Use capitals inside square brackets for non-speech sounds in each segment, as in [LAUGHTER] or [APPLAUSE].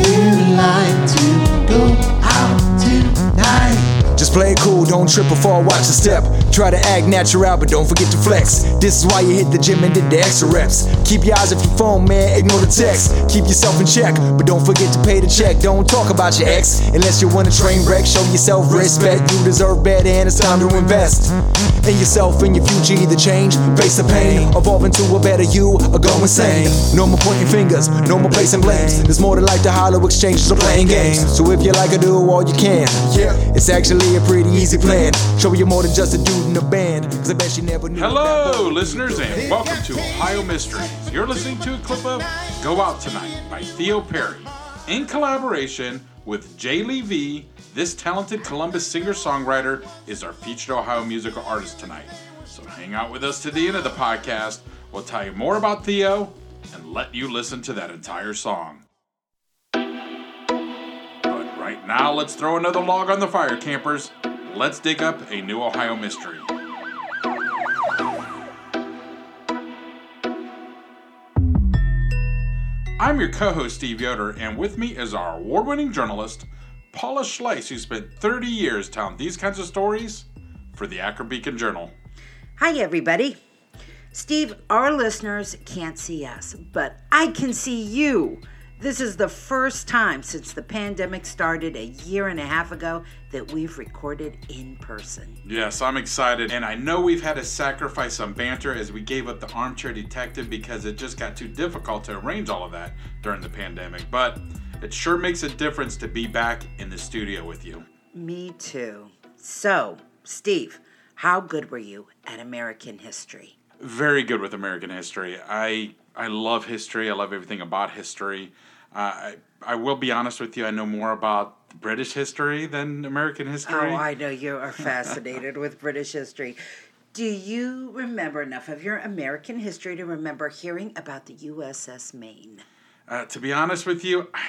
You like to go out tonight? Just play it cool, don't trip before I watch the step. Try to act natural, but don't forget to flex. This is why you hit the gym and did the extra reps. Keep your eyes off your phone, man, ignore the text. Keep yourself in check, but don't forget to pay the check. Don't talk about your ex unless you want a train wreck. Show yourself respect, you deserve better, and it's time to invest in yourself and your future. Either change, face the pain, evolve into a better you, or go insane. No more pointing fingers, no more placing blames. There's more to life than hollow exchanges or playing games. So if you like to do all you can, yeah, it's actually a pretty easy plan. Show you more than just a dude in a band, cause I bet you never knew. Hello, listeners, and welcome to Ohio Mysteries. You're listening to a clip of Go Out Tonight by Theo Perry in collaboration with Jay Lee V. This talented Columbus singer songwriter is our featured Ohio musical artist tonight. So hang out with us to the end of the podcast. We'll tell you more about Theo and let you listen to that entire song. Now, let's throw another log on the fire, campers. Let's dig up a new Ohio mystery. I'm your co host, Steve Yoder, and with me is our award winning journalist, Paula Schleiss, who spent 30 years telling these kinds of stories for the Akron Beacon Journal. Hi, everybody. Steve, our listeners can't see us, but I can see you. This is the first time since the pandemic started a year and a half ago that we've recorded in person. Yes, I'm excited, and I know we've had to sacrifice some banter as we gave up the armchair detective because it just got too difficult to arrange all of that during the pandemic. But it sure makes a difference to be back in the studio with you. Me too. So, Steve, how good were you at American history? Very good with American history. I I love history. I love everything about history. Uh, I I will be honest with you. I know more about British history than American history. Oh, I know you are fascinated with British history. Do you remember enough of your American history to remember hearing about the USS Maine? Uh, to be honest with you, I,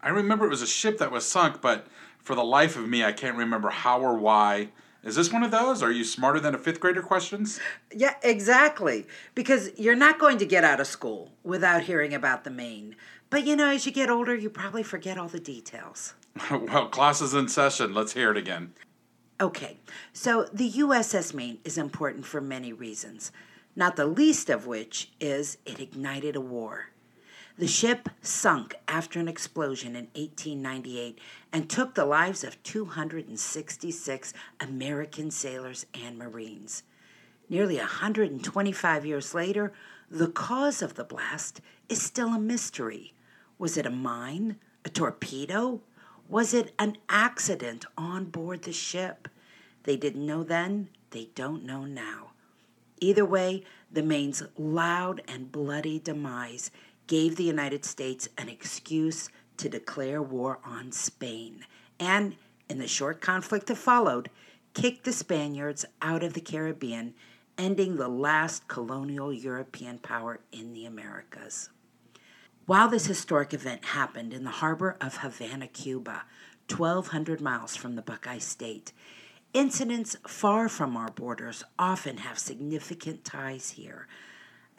I remember it was a ship that was sunk, but for the life of me, I can't remember how or why. Is this one of those? Are you smarter than a fifth grader questions? Yeah, exactly. Because you're not going to get out of school without hearing about the Maine. But you know, as you get older, you probably forget all the details. [LAUGHS] well, class is in session. Let's hear it again. Okay, so the USS Maine is important for many reasons, not the least of which is it ignited a war. The ship sunk after an explosion in 1898 and took the lives of 266 American sailors and Marines. Nearly 125 years later, the cause of the blast is still a mystery. Was it a mine? A torpedo? Was it an accident on board the ship? They didn't know then, they don't know now. Either way, the Maine's loud and bloody demise gave the United States an excuse to declare war on Spain, and in the short conflict that followed, kicked the Spaniards out of the Caribbean, ending the last colonial European power in the Americas. While this historic event happened in the harbor of Havana, Cuba, 1,200 miles from the Buckeye State, incidents far from our borders often have significant ties here.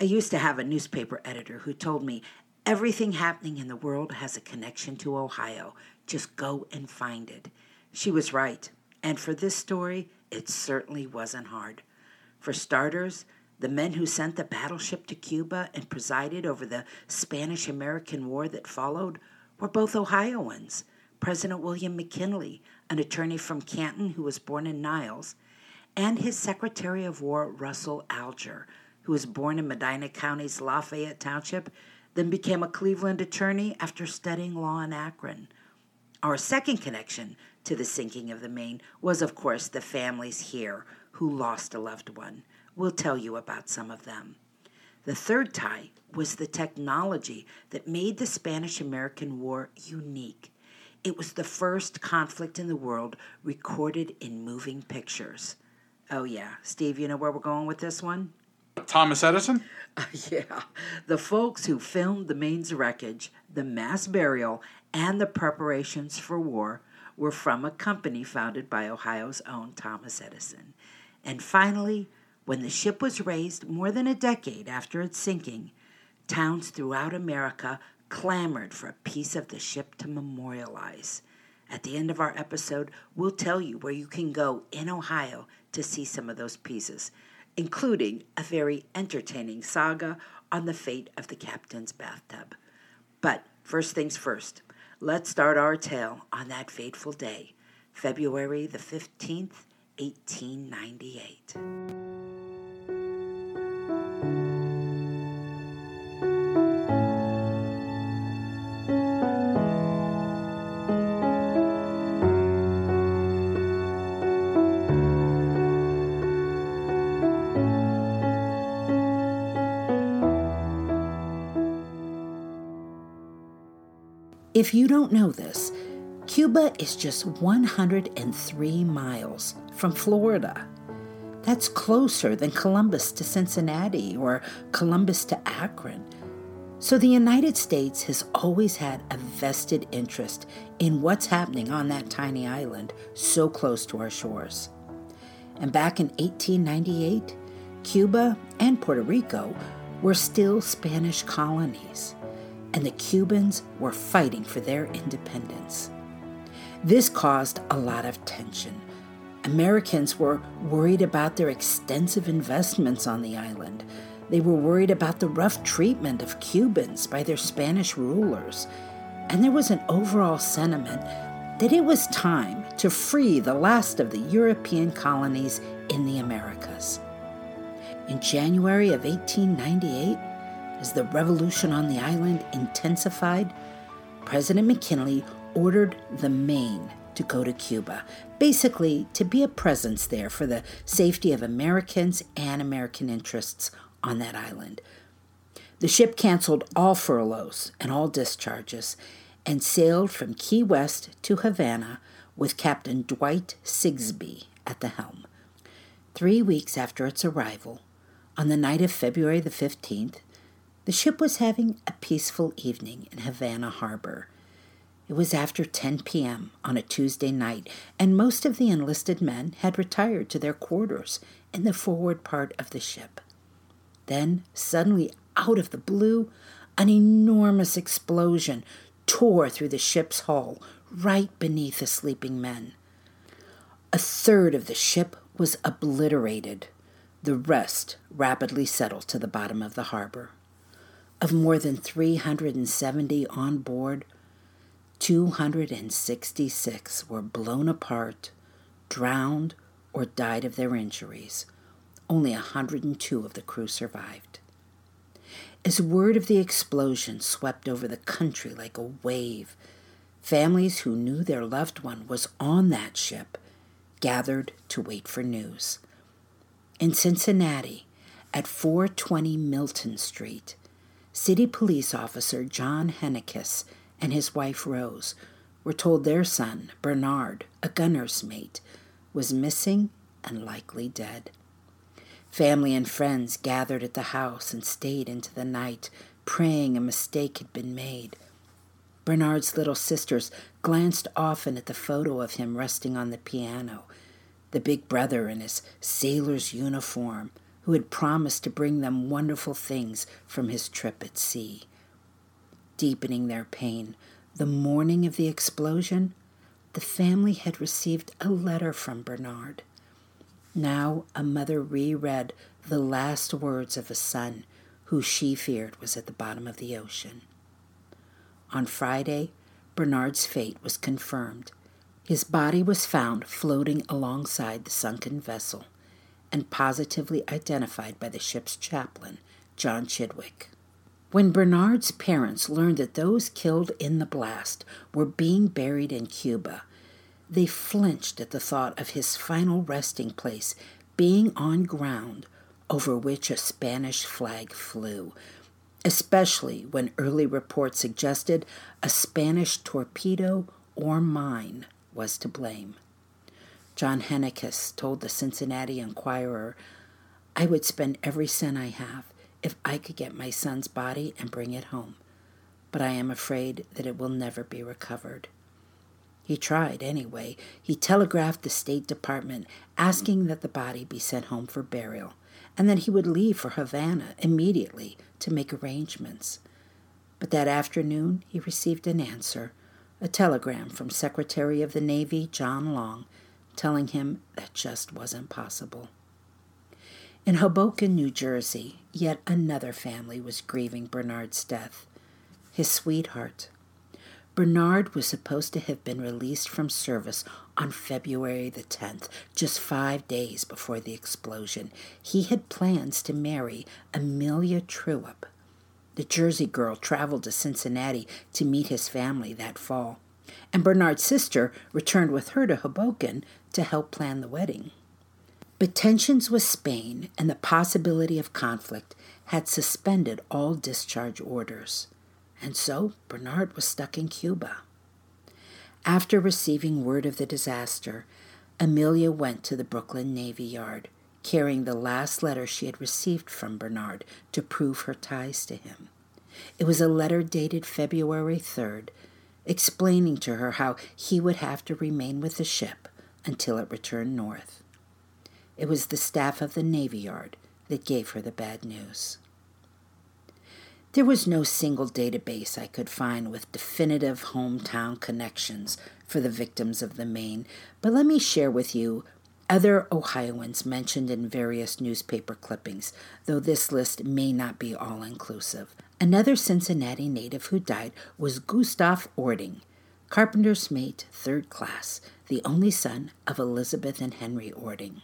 I used to have a newspaper editor who told me everything happening in the world has a connection to Ohio. Just go and find it. She was right. And for this story, it certainly wasn't hard. For starters, the men who sent the battleship to Cuba and presided over the Spanish American War that followed were both Ohioans. President William McKinley, an attorney from Canton who was born in Niles, and his Secretary of War, Russell Alger, who was born in Medina County's Lafayette Township, then became a Cleveland attorney after studying law in Akron. Our second connection to the sinking of the Maine was, of course, the families here who lost a loved one. We'll tell you about some of them. The third tie was the technology that made the Spanish American War unique. It was the first conflict in the world recorded in moving pictures. Oh, yeah. Steve, you know where we're going with this one? Thomas Edison? [LAUGHS] yeah. The folks who filmed the Maine's wreckage, the mass burial, and the preparations for war were from a company founded by Ohio's own Thomas Edison. And finally, when the ship was raised more than a decade after its sinking, towns throughout America clamored for a piece of the ship to memorialize. At the end of our episode, we'll tell you where you can go in Ohio to see some of those pieces, including a very entertaining saga on the fate of the captain's bathtub. But first things first, let's start our tale on that fateful day, February the 15th, 1898. If you don't know this, Cuba is just 103 miles from Florida. That's closer than Columbus to Cincinnati or Columbus to Akron. So the United States has always had a vested interest in what's happening on that tiny island so close to our shores. And back in 1898, Cuba and Puerto Rico were still Spanish colonies and the Cubans were fighting for their independence. This caused a lot of tension. Americans were worried about their extensive investments on the island. They were worried about the rough treatment of Cubans by their Spanish rulers. And there was an overall sentiment that it was time to free the last of the European colonies in the Americas. In January of 1898, as the revolution on the island intensified, President McKinley ordered the Maine to go to Cuba, basically to be a presence there for the safety of Americans and American interests on that island. The ship canceled all furloughs and all discharges and sailed from Key West to Havana with Captain Dwight Sigsbee at the helm. Three weeks after its arrival, on the night of February the 15th, the ship was having a peaceful evening in Havana Harbor. It was after 10 p.m. on a Tuesday night, and most of the enlisted men had retired to their quarters in the forward part of the ship. Then, suddenly, out of the blue, an enormous explosion tore through the ship's hull right beneath the sleeping men. A third of the ship was obliterated. The rest rapidly settled to the bottom of the harbor. Of more than 370 on board, 266 were blown apart, drowned, or died of their injuries. Only 102 of the crew survived. As word of the explosion swept over the country like a wave, families who knew their loved one was on that ship gathered to wait for news. In Cincinnati, at 420 Milton Street, City Police Officer John Hennekes and his wife Rose were told their son, Bernard, a gunner's mate, was missing and likely dead. Family and friends gathered at the house and stayed into the night, praying a mistake had been made. Bernard's little sisters glanced often at the photo of him resting on the piano, the big brother in his sailor's uniform who had promised to bring them wonderful things from his trip at sea. Deepening their pain, the morning of the explosion, the family had received a letter from Bernard. Now a mother reread the last words of a son who she feared was at the bottom of the ocean. On Friday, Bernard's fate was confirmed. His body was found floating alongside the sunken vessel and positively identified by the ship's chaplain, John Chidwick. When Bernard's parents learned that those killed in the blast were being buried in Cuba, they flinched at the thought of his final resting place being on ground over which a Spanish flag flew. especially when early reports suggested a Spanish torpedo or mine was to blame. John Hennekes told the Cincinnati Enquirer, I would spend every cent I have if I could get my son's body and bring it home, but I am afraid that it will never be recovered. He tried anyway. He telegraphed the State Department asking that the body be sent home for burial, and that he would leave for Havana immediately to make arrangements. But that afternoon he received an answer, a telegram from Secretary of the Navy John Long, telling him that just wasn't possible. In Hoboken, New Jersey, yet another family was grieving Bernard's death. His sweetheart, Bernard was supposed to have been released from service on February the 10th, just five days before the explosion. He had plans to marry Amelia Trewup. The Jersey girl traveled to Cincinnati to meet his family that fall, and Bernard's sister returned with her to Hoboken to help plan the wedding. But tensions with Spain and the possibility of conflict had suspended all discharge orders and so Bernard was stuck in Cuba. After receiving word of the disaster, Amelia went to the Brooklyn Navy Yard, carrying the last letter she had received from Bernard to prove her ties to him. It was a letter dated February 3rd, explaining to her how he would have to remain with the ship until it returned north. It was the staff of the Navy Yard that gave her the bad news. There was no single database I could find with definitive hometown connections for the victims of the Maine, but let me share with you other Ohioans mentioned in various newspaper clippings, though this list may not be all inclusive. Another Cincinnati native who died was Gustav Ording, carpenter's mate, third class, the only son of Elizabeth and Henry Ording.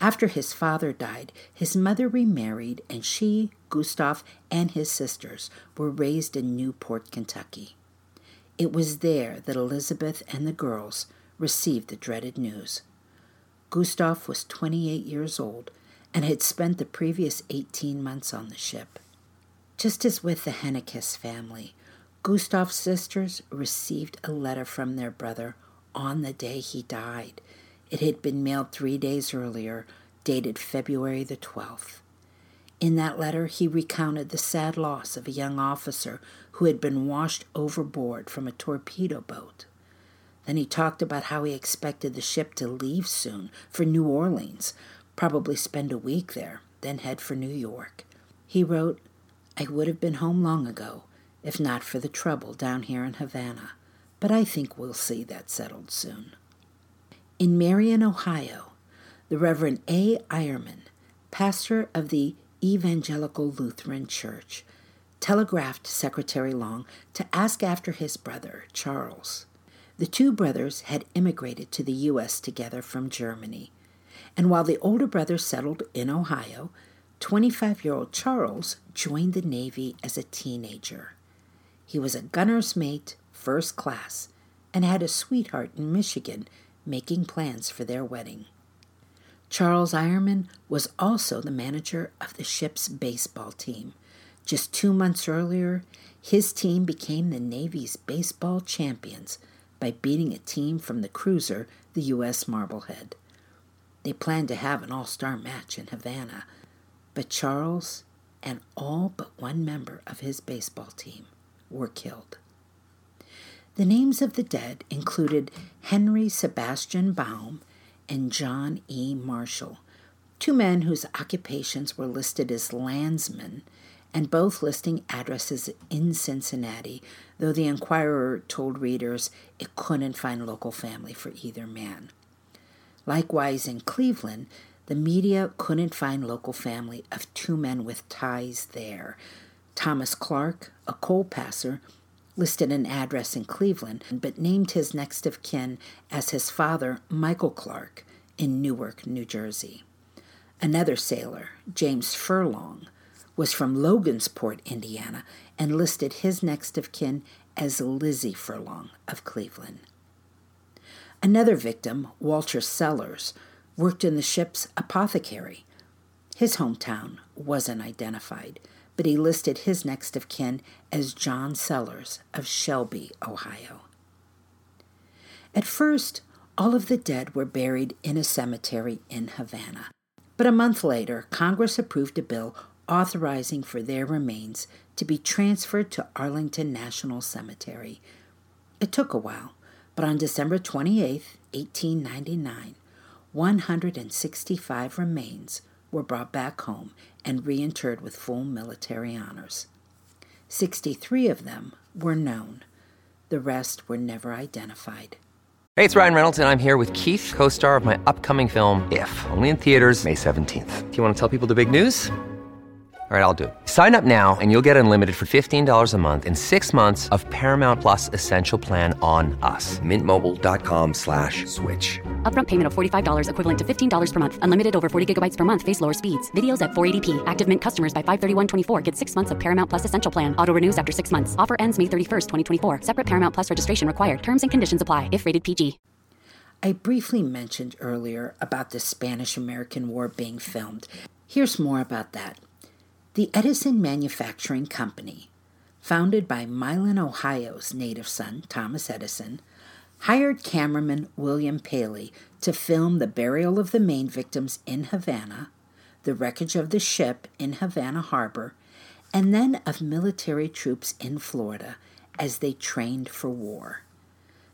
After his father died, his mother remarried, and she, Gustav, and his sisters were raised in Newport, Kentucky. It was there that Elizabeth and the girls received the dreaded news. Gustav was 28 years old and had spent the previous 18 months on the ship. Just as with the Hennekes family, Gustav's sisters received a letter from their brother on the day he died it had been mailed three days earlier, dated February the 12th. In that letter, he recounted the sad loss of a young officer who had been washed overboard from a torpedo boat. Then he talked about how he expected the ship to leave soon for New Orleans, probably spend a week there, then head for New York. He wrote, I would have been home long ago, if not for the trouble down here in Havana, but I think we'll see that settled soon. In Marion, Ohio, the Reverend A. Eierman, pastor of the Evangelical Lutheran Church, telegraphed Secretary Long to ask after his brother, Charles. The two brothers had immigrated to the U.S. together from Germany, and while the older brother settled in Ohio, 25 year old Charles joined the Navy as a teenager. He was a gunner's mate, first class, and had a sweetheart in Michigan making plans for their wedding. Charles Eierman was also the manager of the ship's baseball team. Just two months earlier, his team became the Navy's baseball champions by beating a team from the cruiser, the U.S. Marblehead. They planned to have an all star match in Havana, but Charles and all but one member of his baseball team were killed. The names of the dead included Henry Sebastian Baum and John E. Marshall, two men whose occupations were listed as landsmen and both listing addresses in Cincinnati, though the Enquirer told readers it couldn't find local family for either man. Likewise, in Cleveland, the media couldn't find local family of two men with ties there Thomas Clark, a coal passer, listed an address in Cleveland, but named his next of kin as his father, Michael Clark, in Newark, New Jersey. Another sailor, James Furlong, was from Logansport, Indiana, and listed his next of kin as Lizzie Furlong of Cleveland. Another victim, Walter Sellers, worked in the ship's apothecary. His hometown wasn't identified, but he listed his next of kin as John Sellers of Shelby, Ohio. At first, all of the dead were buried in a cemetery in Havana. But a month later, Congress approved a bill authorizing for their remains to be transferred to Arlington National Cemetery. It took a while, but on December 28, 1899, 165 remains were brought back home and reinterred with full military honors. 63 of them were known. The rest were never identified. Hey, it's Ryan Reynolds, and I'm here with Keith, co star of my upcoming film, If, only in theaters, May 17th. Do you want to tell people the big news? All right, I'll do it. Sign up now and you'll get unlimited for $15 a month in six months of Paramount Plus Essential Plan on us. Mintmobile.com slash switch. Upfront payment of $45 equivalent to $15 per month. Unlimited over 40 gigabytes per month. Face lower speeds. Videos at 480p. Active Mint customers by 531.24 get six months of Paramount Plus Essential Plan. Auto renews after six months. Offer ends May 31st, 2024. Separate Paramount Plus registration required. Terms and conditions apply if rated PG. I briefly mentioned earlier about the Spanish American War being filmed. Here's more about that. The Edison Manufacturing Company, founded by Milan, Ohio's native son, Thomas Edison, hired cameraman William Paley to film the burial of the Maine victims in Havana, the wreckage of the ship in Havana Harbor, and then of military troops in Florida as they trained for war.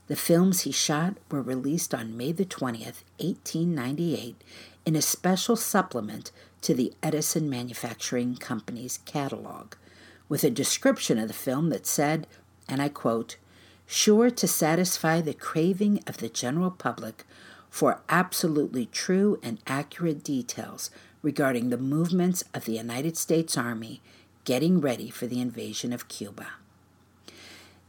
The films he shot were released on May the 20th, 1898, in a special supplement to the Edison Manufacturing Company's catalog, with a description of the film that said, and I quote, sure to satisfy the craving of the general public for absolutely true and accurate details regarding the movements of the United States Army getting ready for the invasion of Cuba.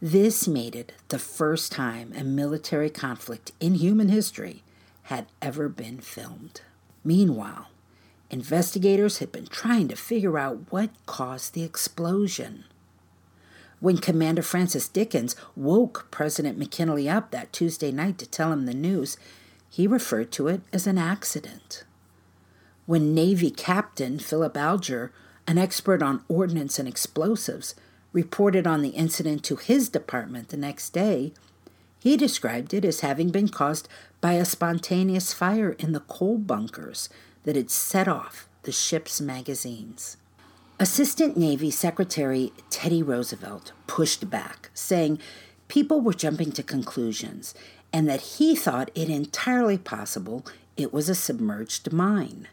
This made it the first time a military conflict in human history had ever been filmed. Meanwhile, investigators had been trying to figure out what caused the explosion. When Commander Francis Dickens woke President McKinley up that Tuesday night to tell him the news, he referred to it as an accident. When Navy Captain Philip Alger, an expert on ordnance and explosives, reported on the incident to his department the next day, he described it as having been caused by a spontaneous fire in the coal bunkers that had set off the ship's magazines. Assistant Navy Secretary Teddy Roosevelt pushed back, saying people were jumping to conclusions and that he thought it entirely possible it was a submerged mine.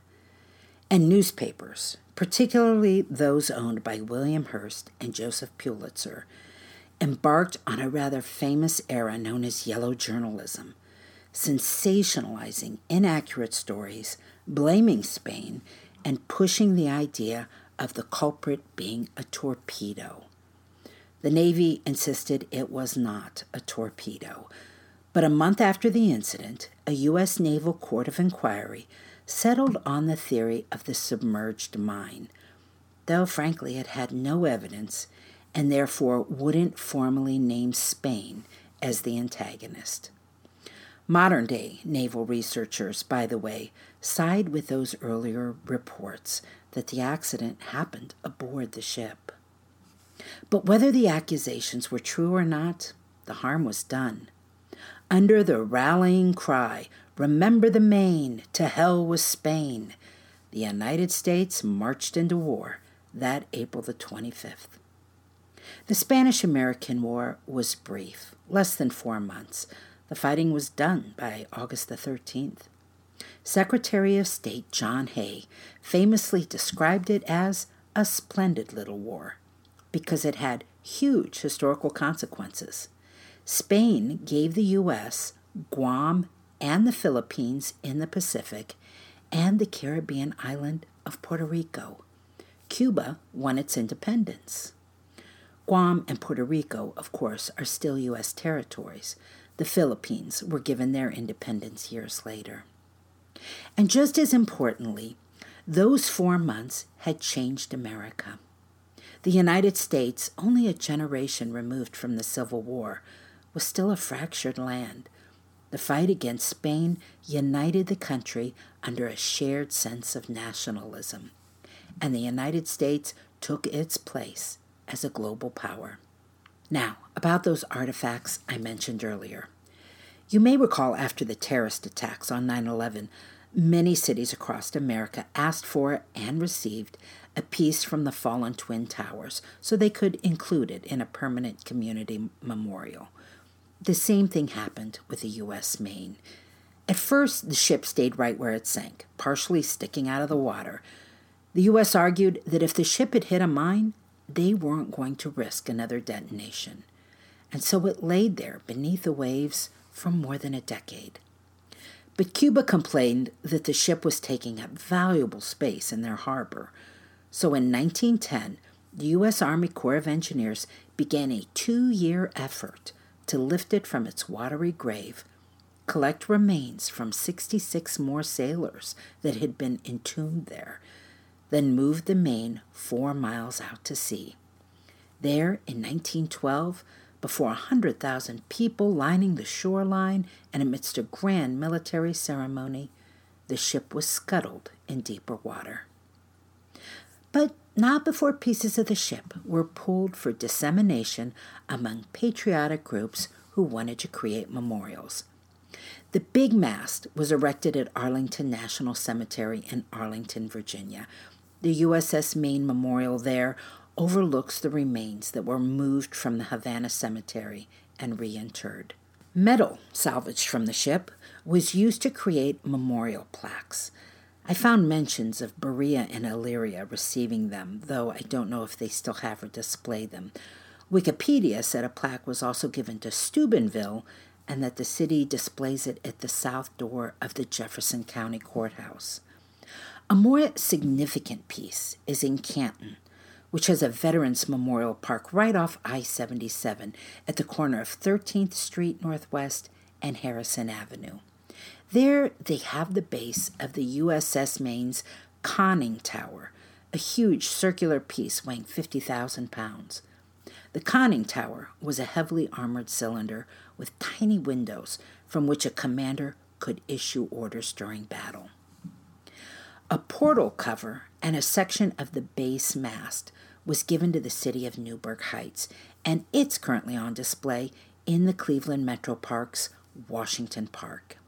And newspapers, particularly those owned by William Hearst and Joseph Pulitzer, embarked on a rather famous era known as yellow journalism, sensationalizing inaccurate stories, blaming Spain, and pushing the idea of the culprit being a torpedo. The Navy insisted it was not a torpedo, but a month after the incident, a U.S. Naval Court of Inquiry settled on the theory of the submerged mine, though frankly it had no evidence and therefore wouldn't formally name Spain as the antagonist. Modern day naval researchers, by the way, side with those earlier reports that the accident happened aboard the ship. But whether the accusations were true or not, the harm was done. Under the rallying cry, Remember the Maine, to hell with Spain, the United States marched into war that April the 25th. The Spanish American War was brief, less than four months. The fighting was done by August the 13th. Secretary of State John Hay famously described it as a splendid little war because it had huge historical consequences. Spain gave the U.S. Guam and the Philippines in the Pacific and the Caribbean island of Puerto Rico. Cuba won its independence. Guam and Puerto Rico, of course, are still U.S. territories. The Philippines were given their independence years later. And just as importantly, those four months had changed America. The United States, only a generation removed from the Civil War, was still a fractured land. The fight against Spain united the country under a shared sense of nationalism, and the United States took its place as a global power. Now, about those artifacts I mentioned earlier. You may recall after the terrorist attacks on 9 11, many cities across America asked for and received a piece from the fallen Twin Towers so they could include it in a permanent community memorial. The same thing happened with the U.S. Maine. At first, the ship stayed right where it sank, partially sticking out of the water. The U.S. argued that if the ship had hit a mine, they weren't going to risk another detonation. And so it laid there beneath the waves for more than a decade. But Cuba complained that the ship was taking up valuable space in their harbor. So in 1910, the U.S. Army Corps of Engineers began a two year effort to lift it from its watery grave, collect remains from 66 more sailors that had been entombed there, then moved the Maine four miles out to sea. There, in 1912, before a 100,000 people lining the shoreline and amidst a grand military ceremony, the ship was scuttled in deeper water. But not before pieces of the ship were pulled for dissemination among patriotic groups who wanted to create memorials. The big mast was erected at Arlington National Cemetery in Arlington, Virginia. The USS Maine Memorial there overlooks the remains that were moved from the Havana Cemetery and reinterred. Metal salvaged from the ship was used to create memorial plaques. I found mentions of Berea and Elyria receiving them, though I don't know if they still have or display them. Wikipedia said a plaque was also given to Steubenville and that the city displays it at the south door of the Jefferson County Courthouse. A more significant piece is in Canton, which has a Veterans Memorial Park right off I 77 at the corner of 13th Street Northwest and Harrison Avenue. There they have the base of the USS Maine's conning tower, a huge circular piece weighing 50,000 pounds. The conning tower was a heavily armored cylinder with tiny windows from which a commander could issue orders during battle. A portal cover and a section of the base mast was given to the city of Newburgh Heights, and it's currently on display in the Cleveland Metro Parks Washington Park.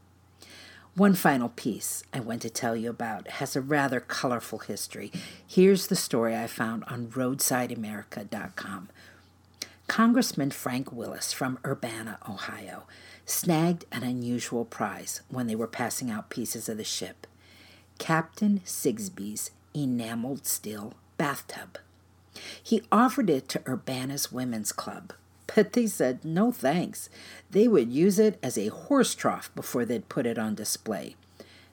One final piece I want to tell you about has a rather colorful history. Here's the story I found on roadsideamerica.com. Congressman Frank Willis from Urbana, Ohio, snagged an unusual prize when they were passing out pieces of the ship Captain Sigsbee's enameled steel bathtub. He offered it to Urbana's Women's Club, but they said no thanks. They would use it as a horse trough before they'd put it on display.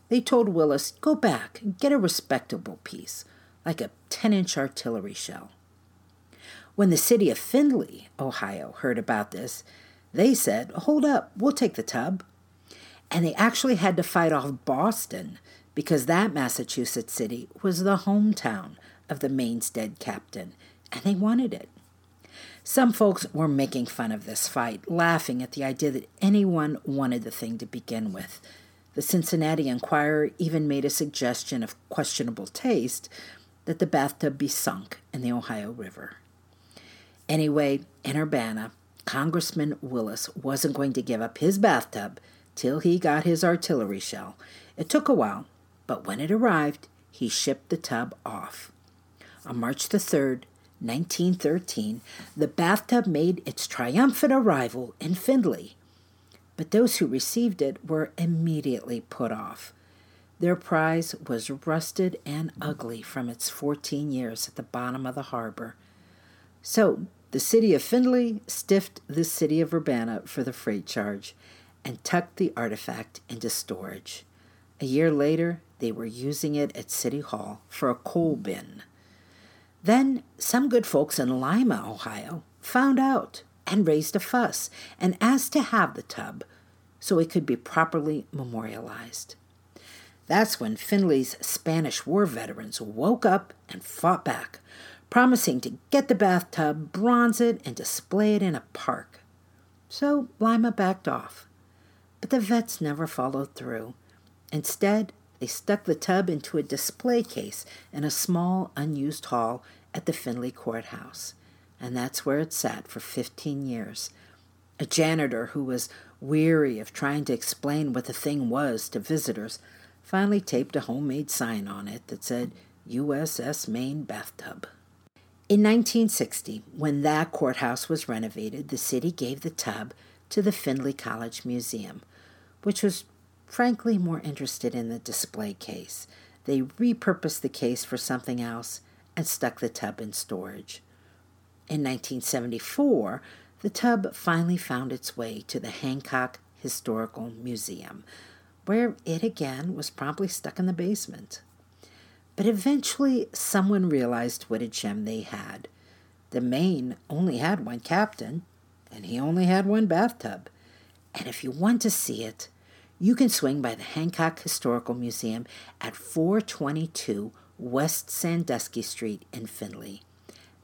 They told Willis, go back and get a respectable piece, like a 10 inch artillery shell. When the city of Findlay, Ohio, heard about this, they said, hold up, we'll take the tub. And they actually had to fight off Boston because that Massachusetts city was the hometown of the Maine's dead captain, and they wanted it. Some folks were making fun of this fight, laughing at the idea that anyone wanted the thing to begin with. The Cincinnati Enquirer even made a suggestion of questionable taste that the bathtub be sunk in the Ohio River. Anyway, in Urbana, Congressman Willis wasn't going to give up his bathtub till he got his artillery shell. It took a while, but when it arrived, he shipped the tub off. On March the 3rd, 1913, the bathtub made its triumphant arrival in Findlay. But those who received it were immediately put off. Their prize was rusted and ugly from its 14 years at the bottom of the harbor. So the city of Findlay stiffed the city of Urbana for the freight charge and tucked the artifact into storage. A year later, they were using it at City Hall for a coal bin. Then some good folks in Lima, Ohio, found out and raised a fuss and asked to have the tub so it could be properly memorialized. That's when Findlay's Spanish War veterans woke up and fought back, promising to get the bathtub, bronze it, and display it in a park. So Lima backed off. But the vets never followed through. Instead, They stuck the tub into a display case in a small, unused hall at the Findlay Courthouse, and that's where it sat for 15 years. A janitor who was weary of trying to explain what the thing was to visitors finally taped a homemade sign on it that said USS Maine Bathtub. In 1960, when that courthouse was renovated, the city gave the tub to the Findlay College Museum, which was frankly more interested in the display case. They repurposed the case for something else and stuck the tub in storage. In 1974, the tub finally found its way to the Hancock Historical Museum, where it again was promptly stuck in the basement. But eventually, someone realized what a gem they had. The Maine only had one captain, and he only had one bathtub. And if you want to see it, you can swing by the Hancock Historical Museum at 422 West Sandusky Street in Findlay.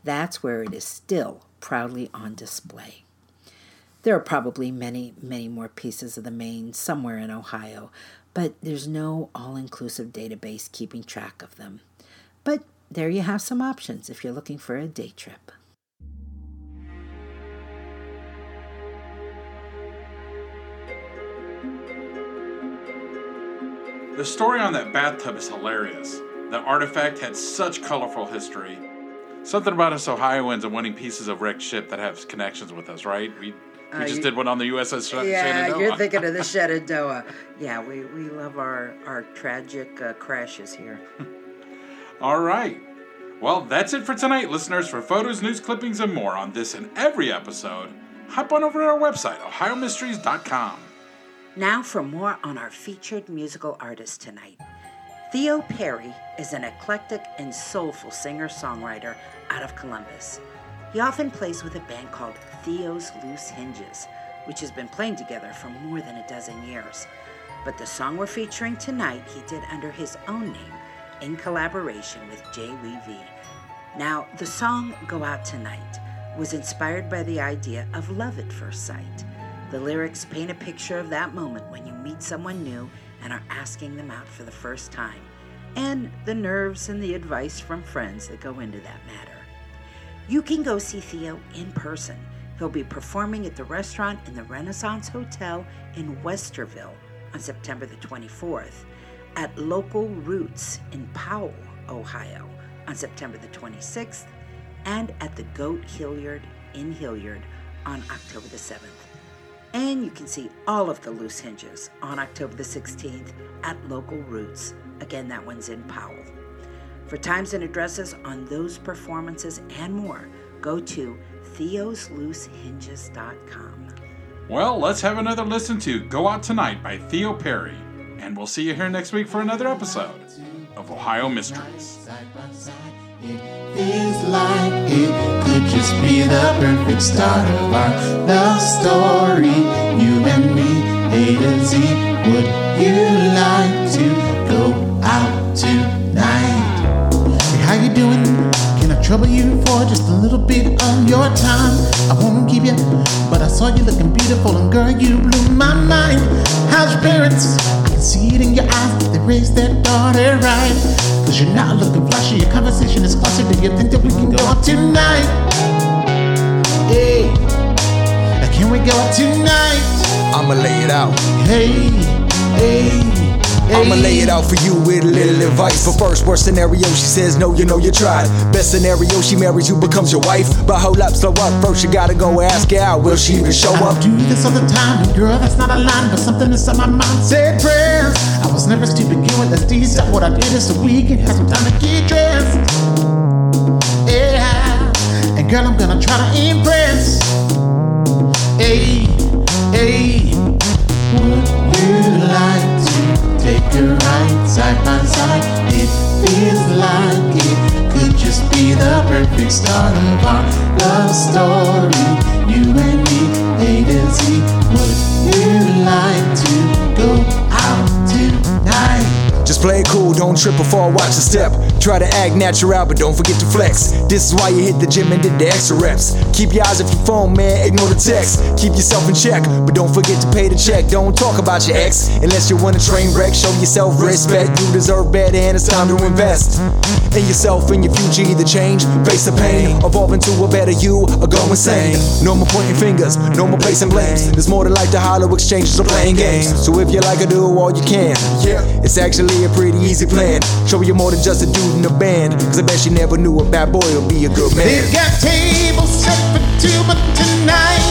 That's where it is still proudly on display. There are probably many, many more pieces of the Maine somewhere in Ohio, but there's no all inclusive database keeping track of them. But there you have some options if you're looking for a day trip. The story on that bathtub is hilarious. The artifact had such colorful history. Something about us Ohioans and wanting pieces of wrecked ship that have connections with us, right? We, we Uh, just you- did one on the USS Sh- Yeah, Shenandoah. you're thinking of the [LAUGHS] Shenandoah. Yeah, we, we love our, our tragic uh, crashes here. [LAUGHS] All right. Well, that's it for tonight, listeners. For photos, news clippings, and more on this and every episode, hop on over to our website, ohiomysteries.com. Now for more on our featured musical artist tonight. Theo Perry is an eclectic and soulful singer songwriter out of Columbus. He often plays with a band called Theo's Loose Hinges, which has been playing together for more than a dozen years. But the song we're featuring tonight, he did under his own name in collaboration with Jay Lee V. Now, the song Go Out Tonight was inspired by the idea of love at first sight. The lyrics paint a picture of that moment when you meet someone new and are asking them out for the first time, and the nerves and the advice from friends that go into that matter. You can go see Theo in person. He'll be performing at the restaurant in the Renaissance Hotel in Westerville on September the 24th, at Local Roots in Powell, Ohio on September the 26th, and at the Goat Hilliard in Hilliard on October the 7th. And you can see all of the loose hinges on October the 16th at Local Roots. Again, that one's in Powell. For times and addresses on those performances and more, go to theosloosehinges.com. Well, let's have another listen to Go Out Tonight by Theo Perry. And we'll see you here next week for another episode of Ohio Mysteries. Could just be the perfect start of our love story. You and me, A to Z. Would you like to go out tonight? Hey, how you doing? Can I trouble you for just a little bit of your time? I won't keep you, but I saw you looking beautiful, and girl, you blew my mind. How's your parents? I can see it in your eyes that they raised their daughter right. Cause you're not looking flashy, your conversation is classy. Do you think that we can go out tonight? Hey, can we go out tonight? I'ma lay it out. Hey, hey. I'ma lay it out for you with a little advice. But first, worst scenario, she says no, you know you tried. Best scenario, she marries you, becomes your wife. But hold up, slow up. First, you gotta go ask her out. Will she even show up? don't do this all the time, and girl, that's not a line, but something inside my mind said prayers. I was never to begin with, let's decide what I did is so we can have some time to get dressed. Yeah, and girl, I'm gonna try to impress. Hey, hey, would you like to take a ride side by side? It feels like it could just be the perfect start of our love story. You and me, A to Z. Would you like to go play it cool, don't trip or fall, watch the step. Try to act natural, but don't forget to flex. This is why you hit the gym and did the extra reps. Keep your eyes off your phone, man, ignore the text. Keep yourself in check, but don't forget to pay the check. Don't talk about your ex unless you want a train wreck. Show yourself respect, you deserve better, and it's time to invest in yourself and your future. Either change, face the pain, evolve into a better you, or go insane. No more pointing fingers, no more placing blames. There's more to life than hollow exchanges or playing games. So if you like to do all you can, yeah, it's actually a pretty easy plan. Show you more than just a dude in a band. Cause I bet she never knew a bad boy would be a good man. They've got tables set for two, but tonight